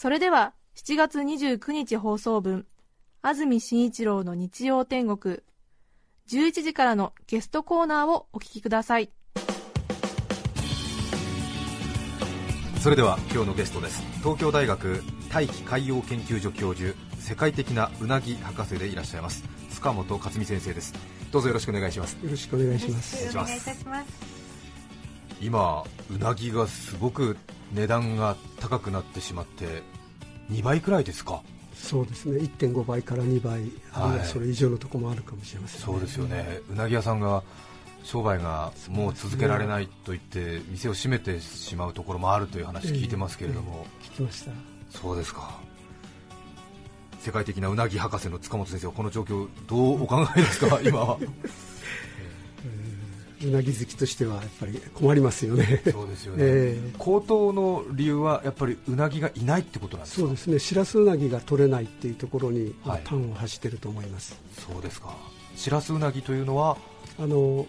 それでは7月29日放送分安住紳一郎の日曜天国11時からのゲストコーナーをお聞きください。それでは今日のゲストです。東京大学大気海洋研究所教授世界的なうなぎ博士でいらっしゃいます塚本克美先生です。どうぞよろしくお願いします。よろしくお願いします。お願いいたします今うなぎがすごく値段が高くなってしまって2倍くらいですか？そうですね。1.5倍から2倍、あるいはそれ以上のところもあるかもしれません、ね、そうですよね、うなぎ屋さんが商売がもう続けられないと言って店を閉めてしまうところもあるという話聞いてますけれども、えー、聞きました。そうですか。世界的なうなぎ博士の塚本先生はこの状況どうお考えですか？今はうなぎ好きとしてはやっぱり困りますよね、そうですよね、えー、高騰の理由はやっぱりうなぎがいないってことなんですか？そうですね、しらすうなぎが取れないっていうところに、はい、端を発していると思います。そうですか、しらすうなぎというのは？あの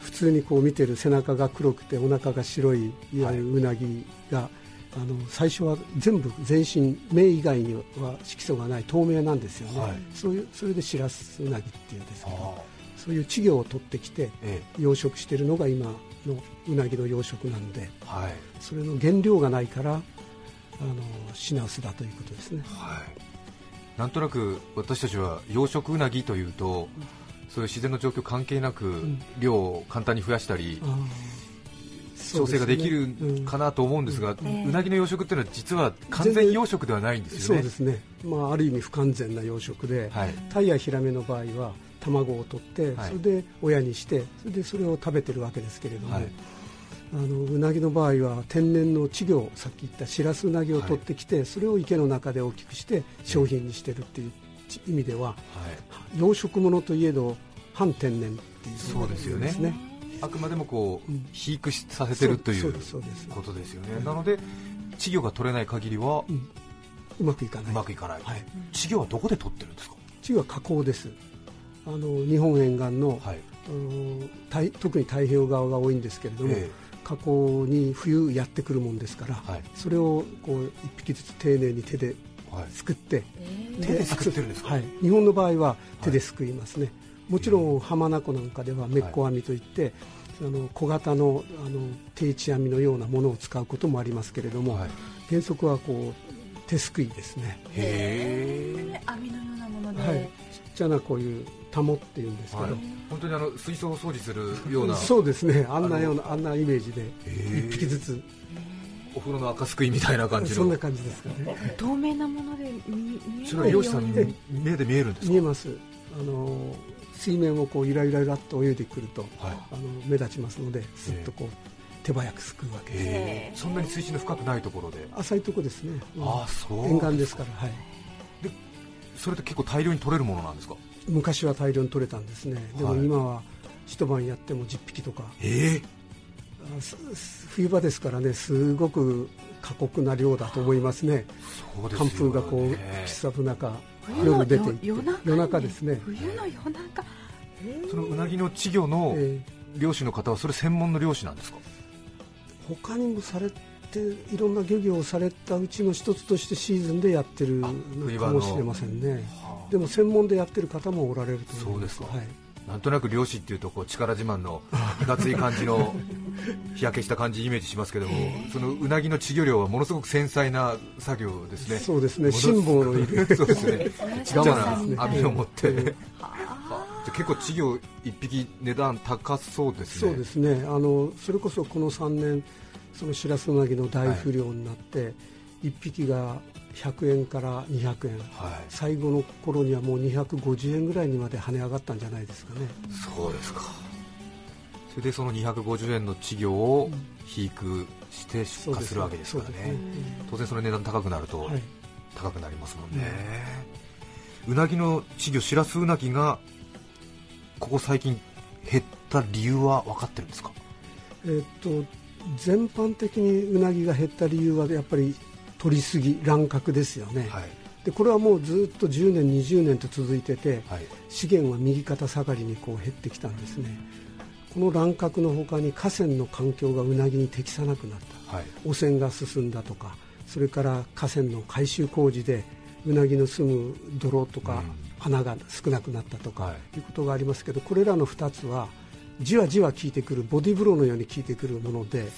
普通にこう見てる背中が黒くてお腹が白いいわゆるうなぎが、はい、あの最初は全部全身目以外には色素がない透明なんですよね、はい、そういうそれでしらすうなぎっていうんですけどそういう稚魚を取ってきて養殖しているのが今のうなぎの養殖なので、はい、それの原料がないからあの品薄だということですね、はい、なんとなく私たちは養殖うなぎというと、うん、そういう自然の状況関係なく、量を簡単に増やしたり、調整ができるかなと思うんですが、うなぎの養殖っていうのは実は完全養殖ではないんですよね。そうですね、まあ、ある意味不完全な養殖で、はい、タイやヒラメの場合は卵を取って、それで親にしてそれでそれを食べてるわけですけれども、はい、あのうなぎの場合は天然の稚魚さっき言ったしらすうなぎを取ってきて、はい、それを池の中で大きくして商品にしてるっていう意味では、はい、養殖物といえど反天然っていうそうですよね。あくまでもこう、うん、肥育させてるということですよね。なので稚魚が取れない限りは、うまくいかない。うまくいかない、稚魚はどこで取ってるんですか？稚魚は加工ですあの日本沿岸の、はい、特に太平洋側が多いんですけれども、え口に冬やってくるもんですから、はい、それをこう一匹ずつ丁寧に手で作って、はい、手で作ってるんですか、はい、日本の場合は手ですくいますね、もちろん浜名湖なんかではめっこ網といって、あの小型のあの定置網のようなものを使うこともありますけれども、原則はこう手すくいですね。へえ。網のようなもので、はい、ちっちゃなこういうタモっていうんですけど、はい、本当にあの水槽を掃除するような。そうですね。あんなようなあんなイメージで一匹ずつ。お風呂の赤すくいみたいな感じの。そんな感じですかね。透明なもので見えそれは漁師さんに目で見えるんですか？見えます。あの水面をこうゆらゆらゆらっと泳いでくると、はい、あの目立ちますのですっとこう手早くすくうわけです。そんなに水深の深くないところで。浅いところですね、うん、あそう。沿岸ですからはい。でそれって結構大量に取れるものなんですか？昔は大量に取れたんですね。でも今は一晩やっても10匹とか、えー、冬場ですからねすごく過酷な量だと思いますね。寒風がこう吹きさぶ中夜出ていって。夜中ですね。冬の夜中？そのうなぎの稚魚の漁師の方はそれ専門の漁師なんですか？他にもされていろんな漁業をされたうちの一つとしてシーズンでやってるのかもしれませんねでも専門でやってる方もおられるとそうですか、はいなんとなく漁師っていうとこう力自慢のいかつい感じの 日焼けした感じイメージしますけども、そのうなぎの稚魚漁はものすごく繊細な作業ですね。そうですね。辛抱のいる。そうですね。ちっちゃな網を持って。結構稚魚一匹値段高そうですね。そうですね。あのそれこそこの3年そのしらすうなぎの大不漁になって、はい、1匹が100円から200円、はい、最後の頃にはもう250円ぐらいにまで跳ね上がったんじゃないですかね。そうですか。それでその250円の稚魚を肥育して出荷するわけですからね、当然それ値段高くなると高くなりますもんね、うなぎの稚魚、しらすうなぎがここ最近減った理由は分かってるんですか、えー、っと全般的にうなぎが減った理由はやっぱり取りすぎ、乱獲ですよね、はい、でこれはもうずっと10年、20年と続いてて、はい、資源は右肩下がりにこう減ってきたんですね、この乱獲のほかに河川の環境がうなぎに適さなくなった、はい、汚染が進んだとか、それから河川の改修工事でうなぎの住む泥とか穴が少なくなったとか、い。うことがありますけど、これらの2つはじわじわ効いてくるボディーブローのように効いてくるもので、ね、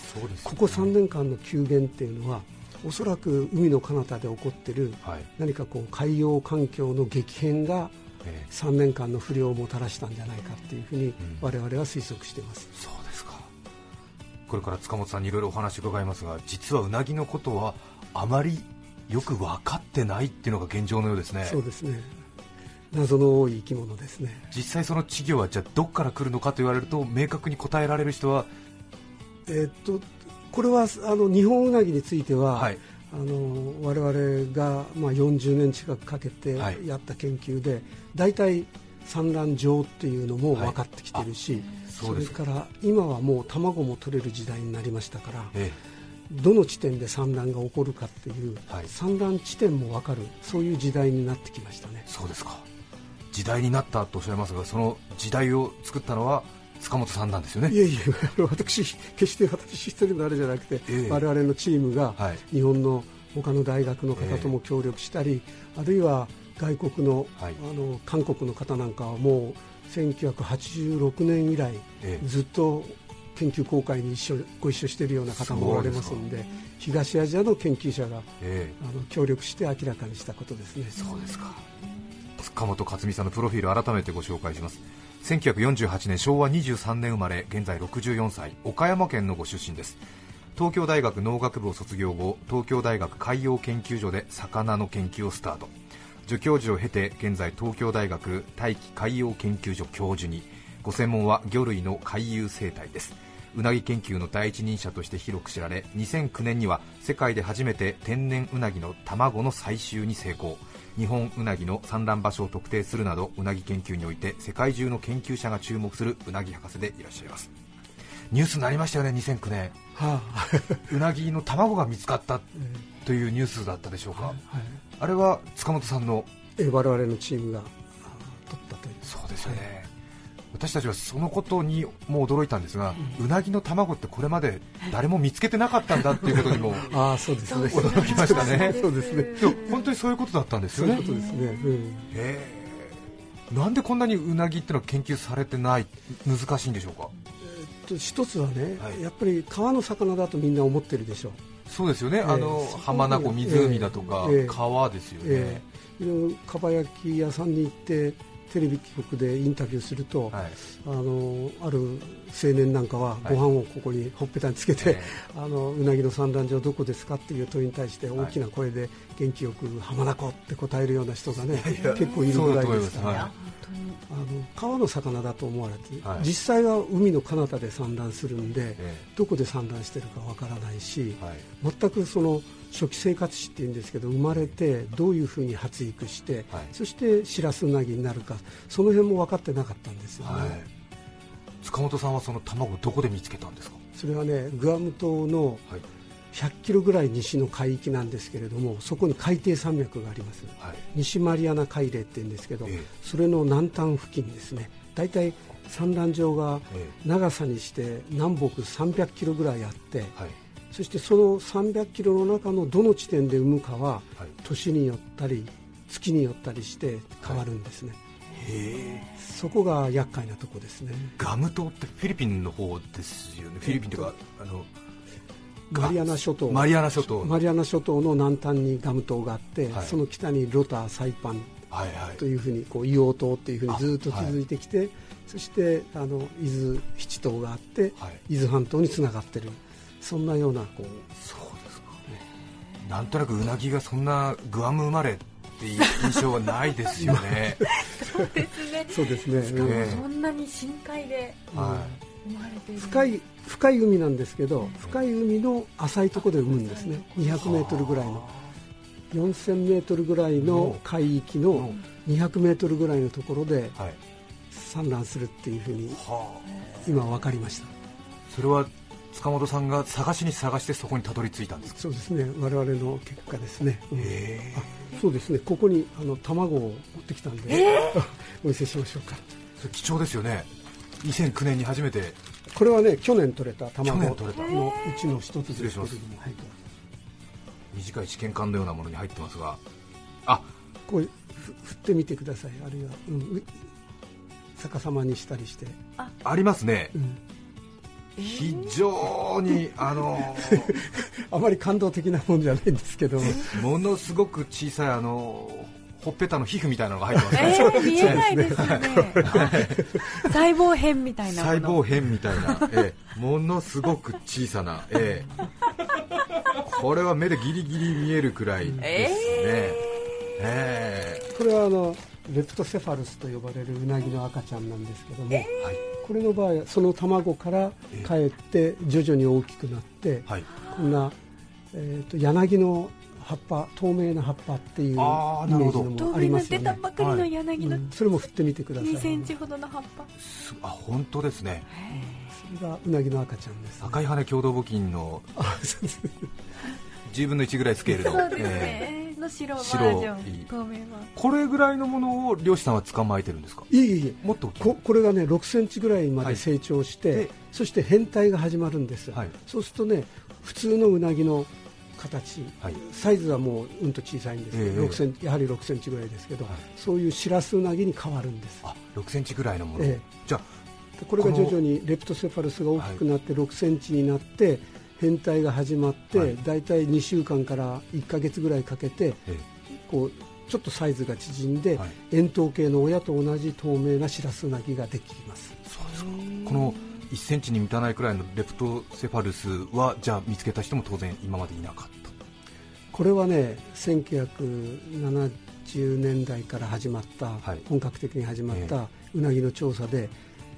ここ3年間の急減っていうのはおそらく海の彼方で起こってい。る、何かこう海洋環境の激変が3年間の不良をもたらしたんじゃないかっていうふうに我々は推測しています、うん、そうですか。これから塚本さんにいろいろお話伺いますが実はうなぎのことはあまりよく分かってないっていうのが現状のようですね。そうですね。謎の多い生き物ですね。実際その稚魚はじゃあどこから来るのかと言われると明確に答えられる人は？えー、っとこれはあの日本うなぎについては、はい、あの我々が、まあ、40年近くかけてやった研究で、はい、大体産卵場っていうのも分かってきてるし、はい、それから今はもう卵も取れる時代になりましたから、ええ、どの地点で産卵が起こるかっていう、産卵地点も分かるそういう時代になってきましたね。そうですか。時代になったとおっしゃいますがその時代を作ったのは塚本さんなんですよね。いえいえ 私、決して私一人のあれじゃなくて、え我々のチームが日本の他の大学の方とも協力したり、えあるいは外国のはい、あの韓国の方なんかはもう1986年以来、ずっと研究公開に一緒ご一緒しているような方もおられますので東アジアの研究者が、えあの協力して明らかにしたことですね。そうですか。塚本克美さんのプロフィール改めてご紹介します1948年昭和23年生まれ現在64歳岡山県のご出身です。東京大学農学部を卒業後東京大学海洋研究所で魚の研究をスタート。助教授を経て現在東京大学大気海洋研究所教授に。ご専門は魚類の海遊生態です。うなぎ研究の第一人者として広く知られ2009年には世界で初めて天然うなぎの卵の採集に成功。日本うなぎの産卵場所を特定するなどうなぎ研究において世界中の研究者が注目するうなぎ博士でいらっしゃいます。ニュースになりましたよね2009年、はあ、うなぎの卵が見つかったというニュースだったでしょうか、はい、あれは塚本さんのえ我々のチームが取ったという。そうですよね、私たちはそのことにも驚いたんですが、うなぎの卵ってこれまで誰も見つけてなかったんだっていうことにも あそうですね。驚きましたね、そうですね。本当にそういうことだったんですよね。そういうことですね、うん。なんでこんなにうなぎってのは研究されてない難しいんでしょうか、えっと一つはね、はい、やっぱり川の魚だとみんな思ってるでしょう。そうですよね、えー、あの浜名湖、湖だとか、えー、川ですよね、えー、かば焼き屋さんに行ってテレビ局でインタビューすると、はい、あのある青年なんかはご飯をここにほっぺたにつけて、はい、あのうなぎの産卵場どこですかっていう問いに対して大きな声で元気よく浜名湖って答えるような人がね、結構いるぐらいですから。あの川の魚だと思われて、はい、実際は海の彼方で産卵するんで、ええ、どこで産卵してるかわからないし、はい、全くその初期生活史っていうんですけど生まれてどういうふうに発育して、はい、そしてシラスウナギになるかその辺も分かってなかったんですよね、塚本さんはその卵どこで見つけたんですか？それはねグアム島の100キロぐらい西の海域なんですけれどもそこに海底山脈があります、はい、西マリアナ海嶺って言うんですけど、えー、それの南端付近ですね大体産卵場が長さにして南北300キロぐらいあって、はい、そしてその300キロの中のどの地点で産むかは、はい、年によったり月によったりして変わるんですね、そこが厄介なとこですね。ガム島ってフィリピンの方ですよね。フィリピンというか、あのマリアナ諸島。マリアナ諸島。マリアナ諸島の南端にガム島があって、はい、その北にロターサイパン。というふうにこう硫黄島っていうふうにずっと続いてきて、はい、そしてあの伊豆七島があって、はい、伊豆半島につながってる。そんなようなこう。そうですか、ね、なんとなくうなぎがそんなグアム生まれっていう印象はないですよね。そうですね。そうですね、そんなに深海で、はい深い深い海なんですけど深い海の浅いところで産むんですね。200メートルぐらいの。4000メートルぐらいの海域の200メートルぐらいのところで産卵するっていうふうに今分かりました。それは塚本さんが探しに探してそこにたどり着いたんですそうですね。我々の結果ですね、うん、そうですね。ここにあの卵を持ってきたんで、お見せしましょうか。貴重ですよね2009年に初めてこれはね去年取れた卵のうちの一つですす短い試験管のようなものに入ってますがあこう振ってみてくださいあるいは、うん、逆さまにしたりしてありますね、うん非常にあのあまり感動的なもんじゃないんですけどものすごく小さいあのほっぺたの皮膚みたいなのが入ってますね、えー、見えないですね。細胞片みたいな細胞片みたいな、えー、ものすごく小さな、えー、これは目でギリギリ見えるくらいですね、えー、えー、これはあのレプトセファルスと呼ばれるうなぎの赤ちゃんなんですけども、えー、これの場合はその卵からかえ。って徐々に大きくなって、はい、こんな、えーと柳の葉っぱ透明な葉っぱっていうイメージのもありますよね。出たばかりの柳の、うん、それも振ってみてください。2センチほどの葉っぱ。あ本当ですね。それがうなぎの赤ちゃんです、ね、赤い羽共同募金の10分の1ぐらいスケールの。そうですね、えー、の白バージョン透明はこれぐらいのものを漁師さんは捕まえてるんですか？いえいえ。もっとここれがね6センチぐらいまで成長して、はい、そして変態が始まるんです、はい、そうするとね普通のうなぎの形、はい、サイズはもううんと小さいんですけど、えー、センやはり6センチぐらいですけど、はい、そういうシラスウナギに変わるんです。あ6センチぐらいのもの、えー、じゃこれが徐々にレプトセファルスが大きくなって6センチになって、変態が始まって、はい、大体2週間から1か月ぐらいかけて、えー、こうちょっとサイズが縮んで、円筒形の親と同じ透明なシラスウナギができます。そうですか。この1センチに満たないくらいのレプトセファルスはじゃあ見つけた人も当然今までいなかったこれはね1970年代から始まった、はい、本格的に始まったうなぎの調査で、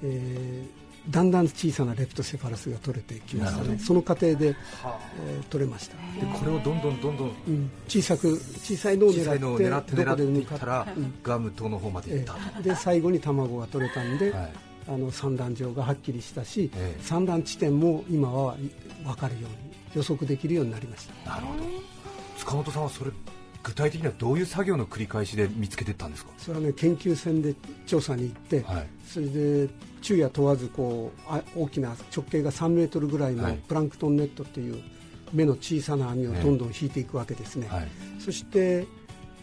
えー、だんだん小さなレプトセファラスが取れてきましたねその過程で、はえー、取れましたでこれをどんどんどんどん、うん、小さく小さいのを狙って狙ってどこで産むかったら、うん、ガム島の方まで行った、えー、で最後に卵が取れたんで、はいあの産卵場がはっきりしたし、え産卵地点も今は分かるように予測できるようになりました。なるほど。塚本さんはそれ具体的にはどういう作業の繰り返しで見つけていったんですか？それはね研究船で調査に行って、はい、それで昼夜問わずこうあ大きな直径が3メートルぐらいのプランクトンネットっていう目の小さな網をどんどん引いていくわけですね、はい、そして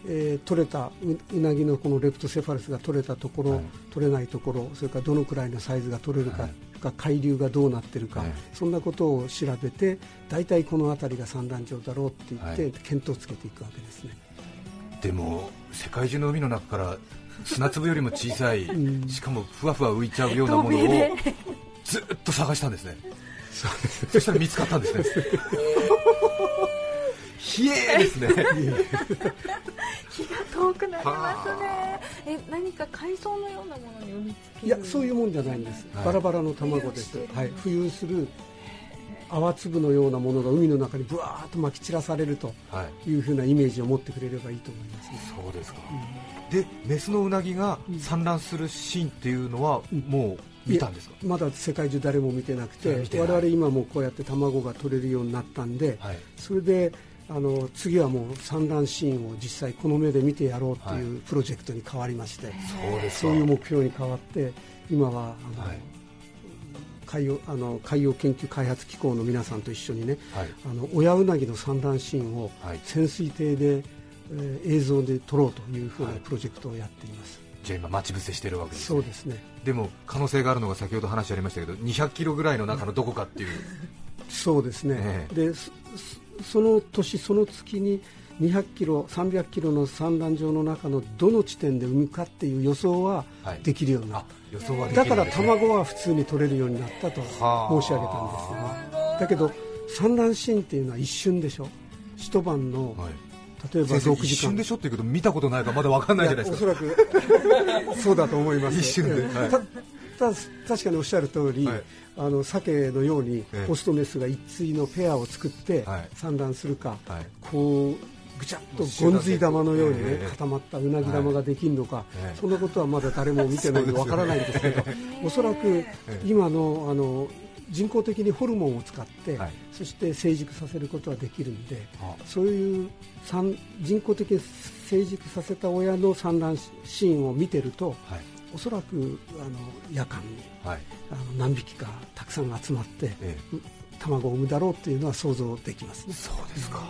えー、取れたうなぎのこのレプトセファルスが取れたところ、はい、取れないところそれからどのくらいのサイズが取れるか、はい、海流がどうなってるか、はい、そんなことを調べて大体この辺りが産卵場だろうって言って、見当をつけていくわけですね。でも世界中の海の中から砂粒よりも小さい、うん、しかもふわふわ浮いちゃうようなものをずっと探したんですね。そしたら見つかったんですね 冷えですね。気が遠くなりますね。え何か海藻のようなものに産みつけいやそういうもんじゃないんです、はい、バラバラの卵です。はい。浮遊する泡粒のようなものが海の中にぶわーっとまき散らされるとい。うふうなイメージを持ってくれればいいと思います、ね、そうですか、うん、でメスのうなぎが産卵するシーンっていうのはもう見たんですか？まだ世界中誰も見てなくて我々今もこうやって卵が取れるようになったんで、はい、それであの次はもう産卵シーンを実際この目で見てやろうというプロジェクトに変わりまして、はい、そういう目標に変わって今はあの、はい、海洋あの海洋研究開発機構の皆さんと一緒にね、はい、あの親うなぎの産卵シーンを潜水艇で、えー、映像で撮ろうというふうなプロジェクトをやっています。じゃあ今待ち伏せしてるわけです、ね、そうですね。でも可能性があるのが先ほど話ありましたけど200キロぐらいの中のどこかっていう。そうですね、ええ、でその年、その月に200キロ、300キロの産卵場の中のどの地点で産むかっていう予想はできるようになった、はい、だから卵は普通に取れるようになったと申し上げたんですよ、だけど産卵シーンっていうのは一瞬でしょ、一晩の、はい。例えば6時間。一瞬でしょっていうけど見たことないからまだ分かんないじゃないですか。おそらくそうだと思います。一瞬で、はい、た確かにおっしゃる通り、はい、あの鮭のようにオスとメスが一対のペアを作って産卵するか、はい、こうぐちゃっとゴンズイ玉のようにね、固まったうなぎ玉ができるのか、そんなことはまだ誰も見てないのでわからないんですけど、おそらく今のあの人工的にホルモンを使って、はい、そして成熟させることはできるんで、そういう人工的に成熟させた親の産卵シーンを見てると、はい、おそらくあの夜間に、はい、あの何匹かたくさん集まって、ええ、卵を産むだろうというのは想像できますね。そうですか、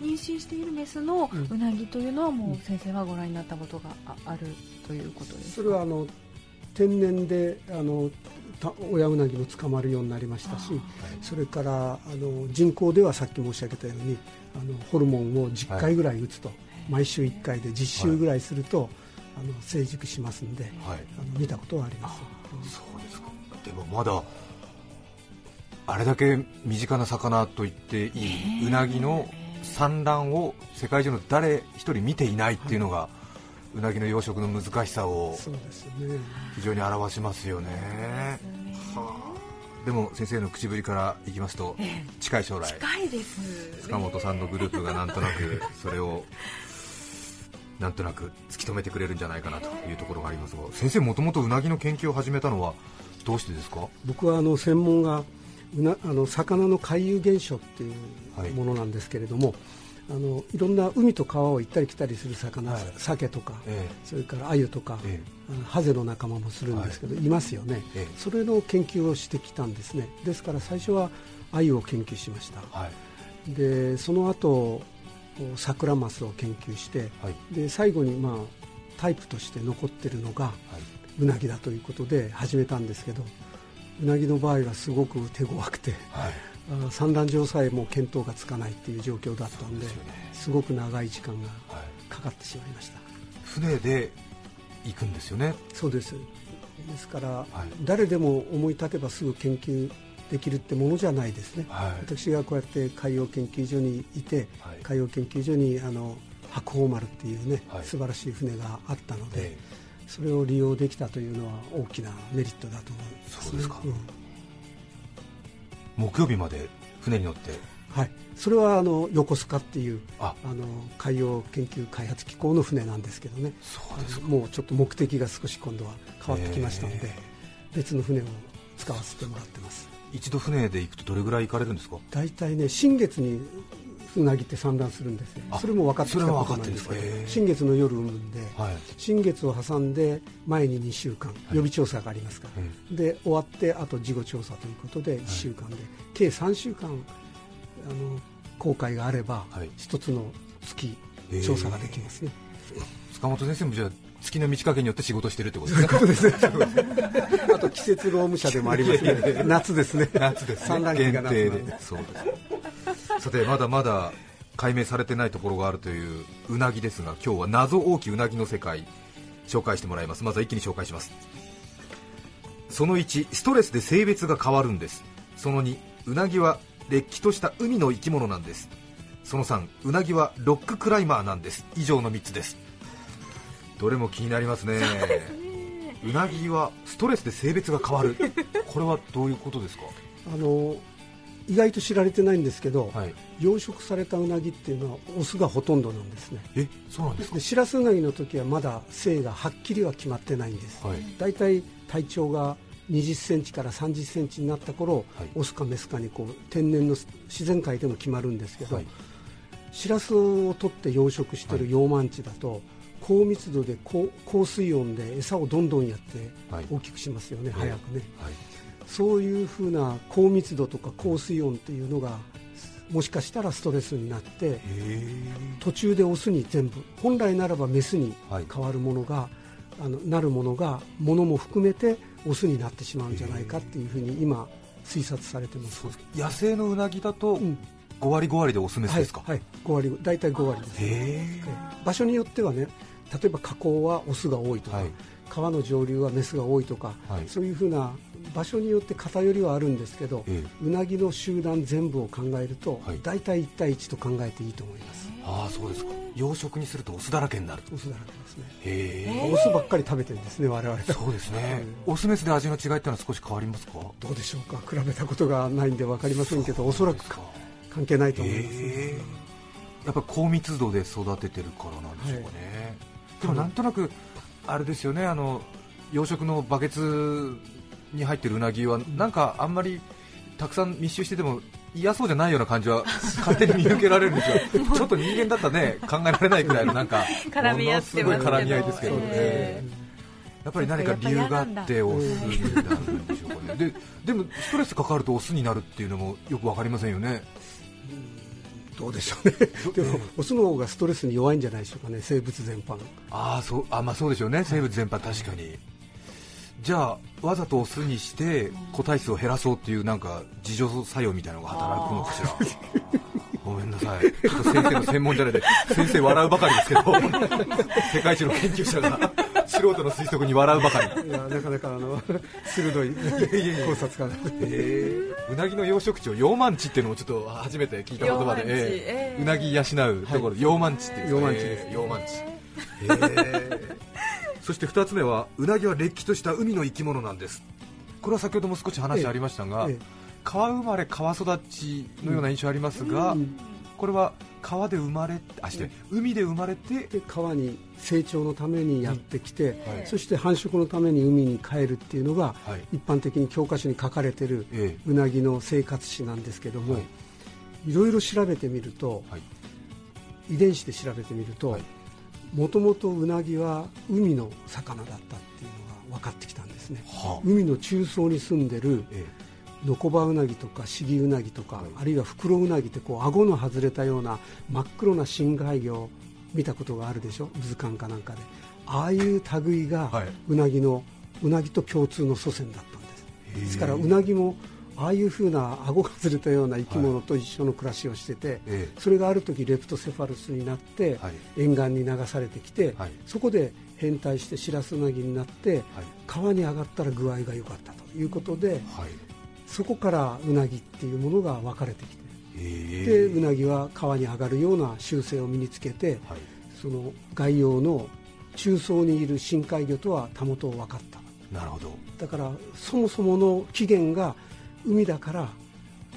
妊娠しているメスのうなぎというのはもう先生はご覧になったことがあるということですそれはあの天然であの親うなぎも捕まるようになりましたし、それからあの人工ではさっき申し上げたようにあのホルモンを10回ぐらい打つと、はい、毎週1回で10週ぐらいすると、はい、あの成熟しますんで、はい、あの見たことはあります。そうですか。でもまだあれだけ身近な魚と言っていいうなぎの産卵を世界中の誰一人見ていないっていうのが、うなぎの養殖の難しさを非常に表しますよね。でも先生の口ぶりからいきますと、近い将来、近いです。塚本さんのグループがなんとなくそれをなんとなく突き止めてくれるんじゃないかなというところがありますが、先生、もともとうなぎの研究を始めたのはどうしてですか？僕はあの専門がうなあの魚の回遊現象っていうものなんですけれども、はい。あのいろんな海と川を行ったり来たりする魚、はい、鮭とか、ええ、それから鮎とか、ええ、ハゼの仲間もするんですけど、はい、いますよね、え、それの研究をしてきたんですね。ですから最初は鮎を研究しました、はい、でその後サクラマスを研究して、で最後に、まあ、タイプとして残ってるのが、うなぎだということで始めたんですけどうなぎの場合はすごく手強くて、産卵場さえも見当がつかないっていう状況だったんで、ね、すごく長い時間がかかってしまいました、船で行くんですよね。そうです。ですから、はい、誰でも思い立てばすぐ研究できるってものじゃないですね、はい、私がこうやって海洋研究所にいて、はい、海洋研究所にあの白鵬丸っていうね、はい、素晴らしい船があったので、それを利用できたというのは大きなメリットだと思います、ね、そうですか、うん。木曜日まで船に乗って？はい。それはあの横須賀っていうあ。の海洋研究開発機構の船なんですけどね。そうですもうちょっと目的が少し今度は変わってきましたので別の船を使わせてもらってます一度船で行くとどれぐらい行かれるんですか？大体ね新月にうなぎって産卵するんですよ。それも分かってきたことなんですけど新月の夜産むんで、はい、新月を挟んで前に2週間、予備調査がありますから、で終わってあと事後調査ということで1週間で、計3週間あの航海があれば、1つの月調査ができますね、塚本先生もじゃあ月の満ち欠けによって仕事してるってことですね。あと季節労務者でもありますね。夏ですね。夏です、ね。産卵期が夏で。そうです。さてまだまだ解明されてないところがあるといううなぎですが今日は謎多きうなぎの世界紹介してもらいますまずは一気に紹介しますその1ストレスで性別が変わるんですその2うなぎはれっきとした海の生き物なんですその3うなぎはロッククライマーなんです以上の3つですどれも気になりますね。うなぎはストレスで性別が変わる。これはどういうことですか？あの意外と知られてないんですけど、はい、養殖されたうなぎっていうのはオスがほとんどなんですね。えそうなんですか？しらすうなぎの時はまだ性がはっきりは決まってないんです、はい、だいたい体長が20センチから30センチになった頃、はい、オスかメスかにこう天然の自然界でも決まるんですけど、しらすを取って養殖してい。る養満地だと、高密度で高高水温で餌をどんどんやって大きくしますよね、早くね、そういうふうな高密度とか高水温っていうのがもしかしたらストレスになって途中でオスに全部本来ならばメスに変わるものが、はい、あのなるものがものも含めてオスになってしまうんじゃないかっていうふうに今推察されてます。野生のうなぎだと、5割5割でオスメスですか、はい、はい、5割大体5割です。場所によってはね例えば河口はオスが多いとか、はい。川の上流はメスが多いとか、はい、そういうふうな場所によって偏りはあるんですけど、えうなぎの集団全部を考えると、はい。大体1対1と考えていいと思います。ああそうですか。養殖にするとオスだらけになるオスだらけですね。へえ。オスばっかり食べてるんですね我々。そうですね。オスメスで味の違いってのは少し変わりますか？どうでしょうか？比べたことがないんで分かりませんけどおそらくか関係ないと思います、へえ。やっぱ高密度で育ててるからなんでしょうかね、でもなんとなくあれですよねあの養殖のバケツに入ってるうなぎはなんかあんまりたくさん密集してても嫌そうじゃないような感じは勝手に見受けられるんですよ。ちょっと人間だったらね考えられないくらいのなんかものすごい絡み合いですけどね、えやっぱり何か理由があってオスになるんでしょうかね。ででもストレスかかるとオスになるっていうのもよく分かりませんよねどうでしょうね。でもオスの方がストレスに弱いんじゃないでしょうかね生物全般。ああそうあまあそうでしょうね。生物全般確かに、じゃあわざとオスにして個体数を減らそうっていうなんか自助作用みたいなのが働くのかしら。ごめんなさい。ちょっと先生の専門じゃないで先生笑うばかりですけど。世界一の研究者が素人の推測に笑うばかり。いやなかなかあの 鋭い考察家だえーうなぎの養殖地を養満地っていうのもちょっと初めて聞いた言葉で、えーえー。うなぎ養うところ、養満地っていうん養満地です。えー養満地、えー。そして2つ目はうなぎはれっきとした海の生き物なんです。これは先ほども少し話ありましたが、ええ。川生まれ川育ちのような印象ありますが、うん。これは川で生まれあして、海で生まれてで川に成長のためにやってきて、はい。そして繁殖のために海に帰るっていうのが、はい。一般的に教科書に書かれてるえうなぎの生活史なんですけども、はい。い、ろいろ調べてみると、はい。遺伝子で調べてみるとはい。もともとうなぎは海の魚だったっていうのが分かってきたんですね。はあ。海の中層に住んでるえノコバウナギとかシギウナギとか、はい。あるいはフクロウナギってこう顎の外れたような真っ黒な深海魚を見たことがあるでしょ？図鑑かなんかで。ああいう類がはい。うなぎのうなぎと共通の祖先だったんです。ですからうなぎもああいうふうな顎が外れたような生き物と一緒の暮らしをしてて、えそれがある時レプトセファルスになって、はい。沿岸に流されてきて、はい。そこで変態してシラスウナギになってはい。川に上がったら具合が良かったということではいそこからうなぎっていうものが分かれてきてえ。でうなぎは川に上がるような習性を身につけてはい。その外洋の中層にいる深海魚とはたもとを分かった。なるほど。だからそもそもの起源が海だから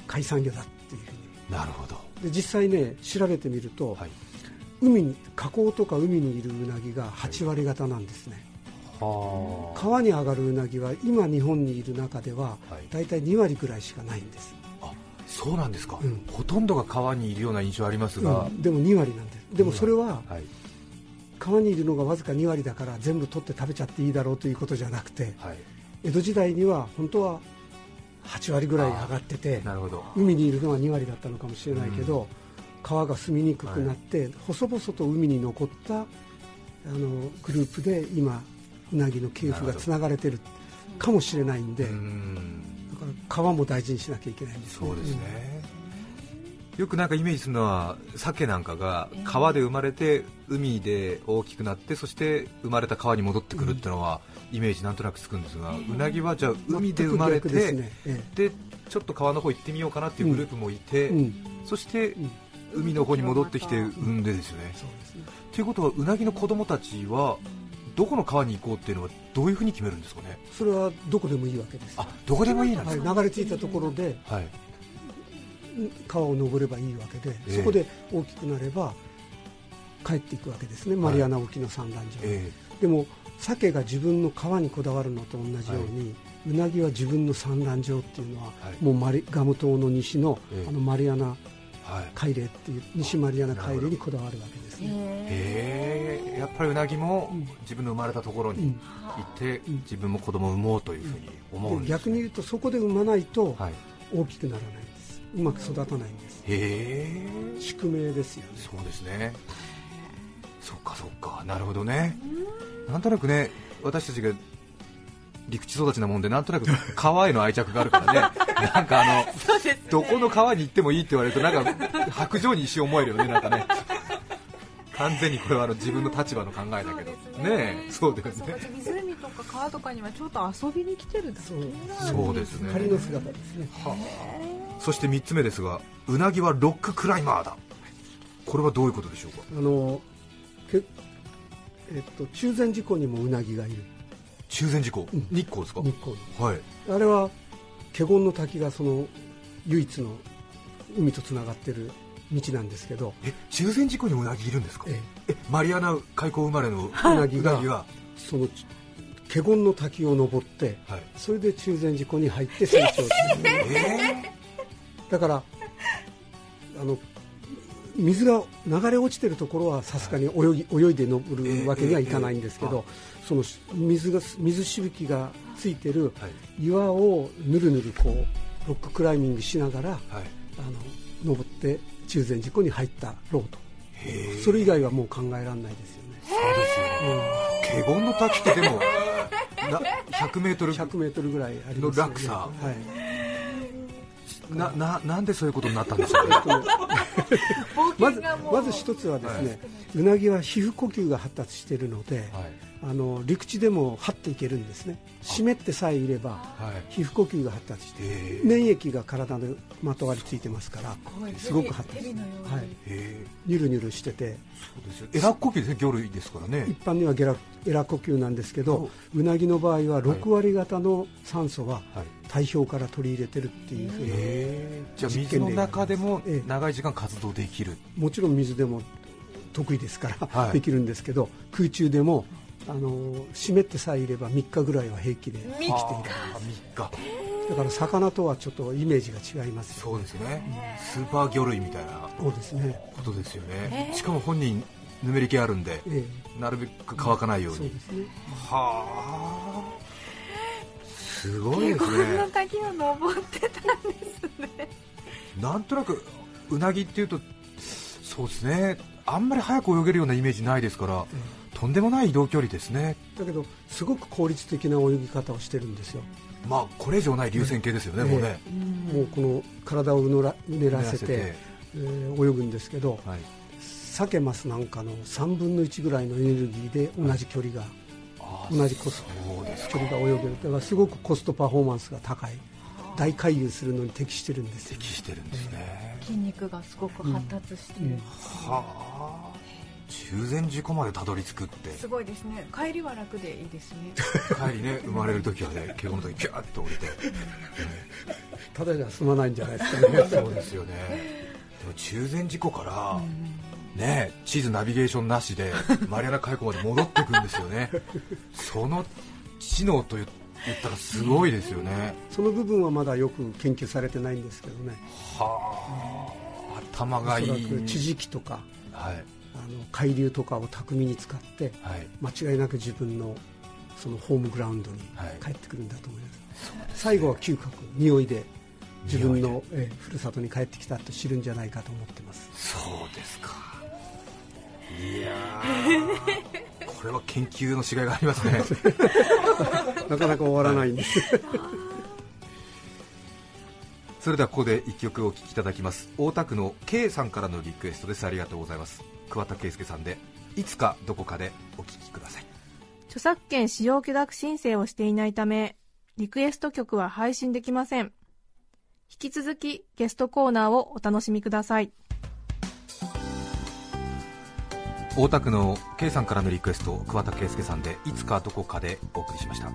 海産魚だっていうふうに。なるほど。で実際ね調べてみると、はい。海に河口とか海にいるうなぎが8割方なんですね、は川に上がるうなぎは今日本にいる中でははい。大体2割ぐらいしかないんです、あそうなんですか、うん。ほとんどが川にいるような印象ありますが、うん。でも2割なんです。でもそれははい。川にいるのがわずか2割だから全部取って食べちゃっていいだろうということじゃなくてはい。江戸時代には本当は8割ぐらい上がっててなるほど。海にいるのは2割だったのかもしれないけど、川が住みにくくなって、細々と海に残ったあのグループで今うなぎの系譜がつながれてるかもしれないんで、うだんから川も大事にしなきゃいけないんですね。そうですね、よくなんかイメージするのは鮭なんかが川で生まれて海で大きくなってそして生まれた川に戻ってくるっていうのはイメージなんとなくつくんですが、うなぎはじゃあ海で生まれてですね。えでちょっと川の方行ってみようかなっていうグループもいて、えうん。そしてうん海の方に戻ってきて産んでですよね。そうですね。ということはうなぎの子供たちはどこの川に行こうっていうのはどういうふうに決めるんですかね？それはどこでもいいわけです、あどこでもいいなんですか、はい、流れ着いたところではい。川を登ればいいわけで、ええ。そこで大きくなれば帰っていくわけですね、マリアナ沖の産卵場に、えでも鮭が自分の川にこだわるのと同じように、うなぎは自分の産卵場っていうのは、はい。もうマリガム島の西の,、ええ。あのマリアナえはい。海嶺っていう西マリアナ海嶺にこだわるわけですね。やっぱりうなぎもうん。自分の生まれたところにうん。行ってうん自分も子供を産もうというふうに思うんでです、逆に言うとそこで産まないとはい、大きくならないんです。うまく育たないんです。へえ。宿命ですよね。そうですね。そっかそっか。なるほどね。なんとなくね私たちが陸地育ちなもんでなんとなく 川への愛着があるからね。なんかあの ね。どこの川に行ってもいいって言われるとなんか白状に一瞬思えるよねなんかね完全にこれはあの自分の立場の考えだけど。ねそうですね。湖とか川とかにはちょっと遊びに来てるだけそうですね。仮の姿ですね、はあ、そして3つ目ですがうなぎはロッククライマーだ。これはどういうことでしょうか？あのけ、えっと、中禅寺湖にもうなぎがいる。中禅寺湖、うん、日光ですか？日光。はい。あれは華厳の滝がその唯一の海とつながってる道なんですけど。え中禅寺湖にうなぎいるんですか、ええ、マリアナ海溝生まれのうなぎが？その華厳の滝を登って、はい、それで中禅寺湖に入って成長する、えー、だからあの水が流れ落ちてるところはさすがに泳ぎ泳いで登るわけにはいかないんですけど、その水が水しぶきがついてる岩をぬるぬるこうロッククライミングしながら、はい、あの登って中禅寺湖に入ったロートそれ以外はもう考えられないですよね。そうですよね、華厳の滝ってでも100 メートル100メートルぐらいありますよね。落差、はいなななんでそういうことになったんでしょう。ねまずまず一つはですね、はい、うなぎは皮膚呼吸が発達しているので、はい、あの陸地でも張っていけるんですね。湿ってさえいれば、はい、皮膚呼吸が発達して粘液が体でまとわりついてますからすごく発達。はい。ニュルニュルしてて。そうですよ。エラ呼吸ですね魚類ですからね。一般にはゲラエラ呼吸なんですけどう。なぎの場合は6割方の酸素は体表から取り入れてるっていうふうにじゃあ水の中でも長い時間活動できる。もちろん水でも得意ですからできるんですけど空中でもあの湿ってさえいれば3日ぐらいは平気で生きている。3日。だから魚とはちょっとイメージが違います、ね、そうですね。スーパー魚類みたいなそうですね。ことですよね。しかも本人ぬめり気あるんで、ええ、なるべく乾かないように、そうですね。はあすごいですね。の滝を登ってたんですね。なんとなくうなぎっていうとそうですね。あんまり早く泳げるようなイメージないですから、とんでもない移動距離ですね。だけどすごく効率的な泳ぎ方をしてるんですよ。まあこれ以上ない流線形ですよね、もうね。もうこの体をうのらうねらせて。て、えー、泳ぐんですけど、はい、サケマスなんかの3分の1ぐらいのエネルギーで同じ距離が、はい、同じコスト。距離が泳げる。だからすごくコストパフォーマンスが高い。大回遊するのに適してるんです適してるんですね、筋肉がすごく発達してる、うん。うん、はあ。中禅寺湖までたどり着くって。すごいですね。帰りは楽でいいですね。帰りね生まれる時はね 稽古の時ピューッと降りて、ただじゃ済まないんじゃないですかね。そうですよね。でも中禅寺湖から、ね地図ナビゲーションなしで マリアナ海溝まで戻っていくんですよね。その知能と言ったらすごいですよね、その部分はまだよく研究されてないんですけどね。はあ、頭がいい。地磁気とか、はい、あの海流とかを巧みに使って、はい、間違いなく自分のそのホームグラウンドに帰ってくるんだと思います、はい、最後は嗅覚匂いで自分のえふるさとに帰ってきたと知るんじゃないかと思ってます。そうですかいやこれは研究のしがいがありますね。なかなか終わらないんです。それではここで1曲お聴きいただきます。大田区の K さんからのリクエストです。ありがとうございます。桑田佳祐さんでいつかどこかでお聴きください。著作権使用許諾申請をしていないためリクエスト曲は配信できません。引き続きゲストコーナーをお楽しみください大田区の K さんからのリクエスト桑田佳祐さんでいつかどこかでお送りしました。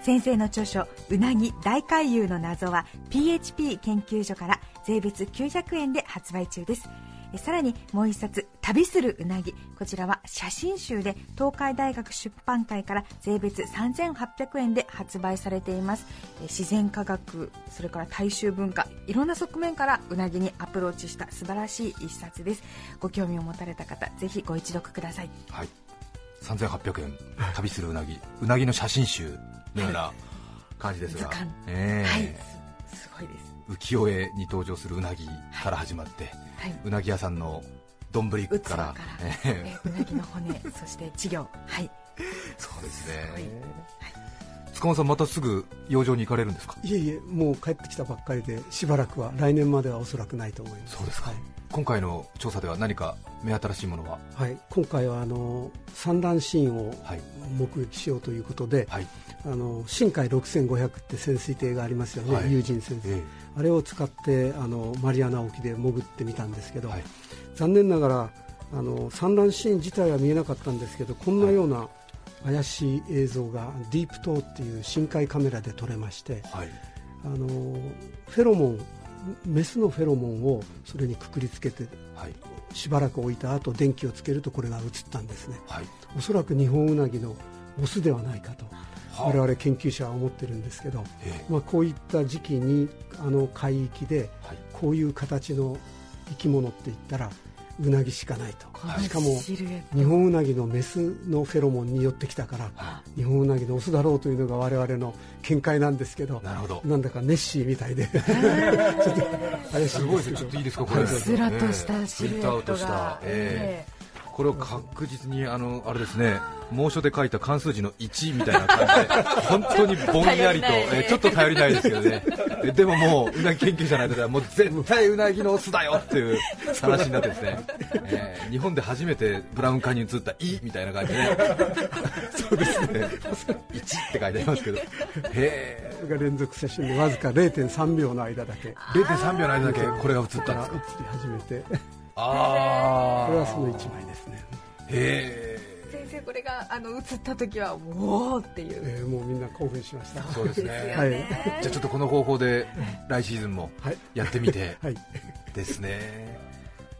先生の著書「うなぎ大回遊の謎」は PHP 研究所から税別900円で発売中です。さらにもう一冊「旅するうなぎ」こちらは写真集で東海大学出版会から税別3800円で発売されています。自然科学それから大衆文化いろんな側面からうなぎにアプローチした素晴らしい一冊です。ご興味を持たれた方ぜひご一読ください。はい。3800円旅するうなぎ。うなぎの写真集のような感じですが、えー、はい。すごいです浮世絵に登場するうなぎから始まって、はい、うなぎ屋さんの丼からから、えー、うなぎの骨 そして稚魚。はい。そうですね、はい、塚本さんまたすぐ養生に行かれるんですか？いえいえもう帰ってきたばっかりでしばらくは来年まではおそらくないと思います。そうですか、はい、今回の調査では何か目新しいものは？はい。今回はあの産卵シーンを目撃しようということで、はい、あの深海6500って潜水艇がありますよね、はい、有人潜水、えあれを使ってあのマリアナ沖で潜ってみたんですけど、はい、残念ながらあの産卵シーン自体は見えなかったんですけどこんなような怪しい映像がディープトーっていう深海カメラで撮れまして、はい、あのフェロモンメスのフェロモンをそれにくくりつけて、はい、しばらく置いた後電気をつけるとこれが映ったんですね、はい、おそらくニホンウナギのオスではないかと我々研究者は思ってるんですけど、まあ、こういった時期にあの海域でこういう形の生き物っていったらうなぎしかないと、はい、しかも日本うなぎのメスのフェロモンに寄ってきたから、はい、日本うなぎのオスだろうというのが我々の見解なんですけどなるほど。なんだかネッシーみたいで。ちょっと怪しいすごいですちょっといいですかこれ。すらとしたシルエットが、えーこれを確実にあのあれですね猛暑で書いた関数字の1みたいな感じで本当にぼんやりと、えちょっと頼りないですけどね。でももううなぎ研究者の間ではもう絶対うなぎのオスだよっていう話になってですね、えー、日本で初めてブラウン管に映った「い」みたいな感じで、ね、そうですね。1って書いてありますけど。へえ連続写真でわずか0.3秒の間だけ。0.3秒の間だけこれが映ったんですか？映り始めてああこれはその一枚ですね。へえ先生これがあの映った時はおおっていう、えー、もうみんな興奮しました。そうですね。はい、じゃあちょっとこの方法で来シーズンもやってみて、はい、ですね。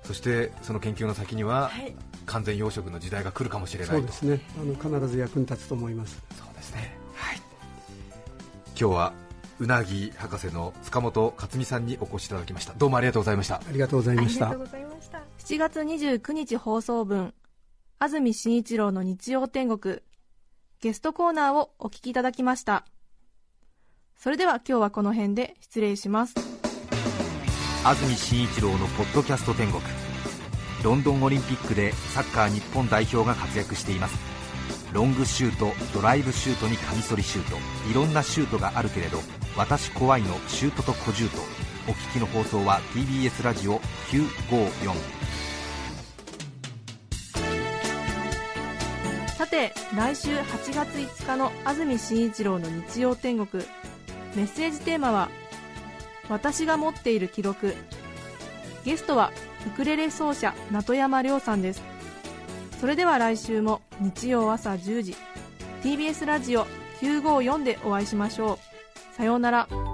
そしてその研究の先には、はい、完全養殖の時代が来るかもしれないそうですね。あの必ず役に立つと思います。そうですね。はい。今日はうなぎ博士の塚本克美さんにお越しいただきました。どうもありがとうございました。ありがとうございました7月29日放送分安住紳一郎の日曜天国。ゲストコーナーをお聞きいただきました。それでは今日はこの辺で失礼します。安住紳一郎のポッドキャスト天国。ロンドンオリンピックでサッカー日本代表が活躍しています。ロングシュートドライブシュートにカミソリシュート。いろんなシュートがあるけれど私怖いのシュートと小シュートお聞きの放送は TBS ラジオ954さて来週8月5日の安住紳一郎の日曜天国。メッセージテーマは「私が持っている記録」ゲストはウクレレ奏者名戸山亮さんです。それでは来週も日曜朝10時 TBS ラジオ954でお会いしましょう。さようなら。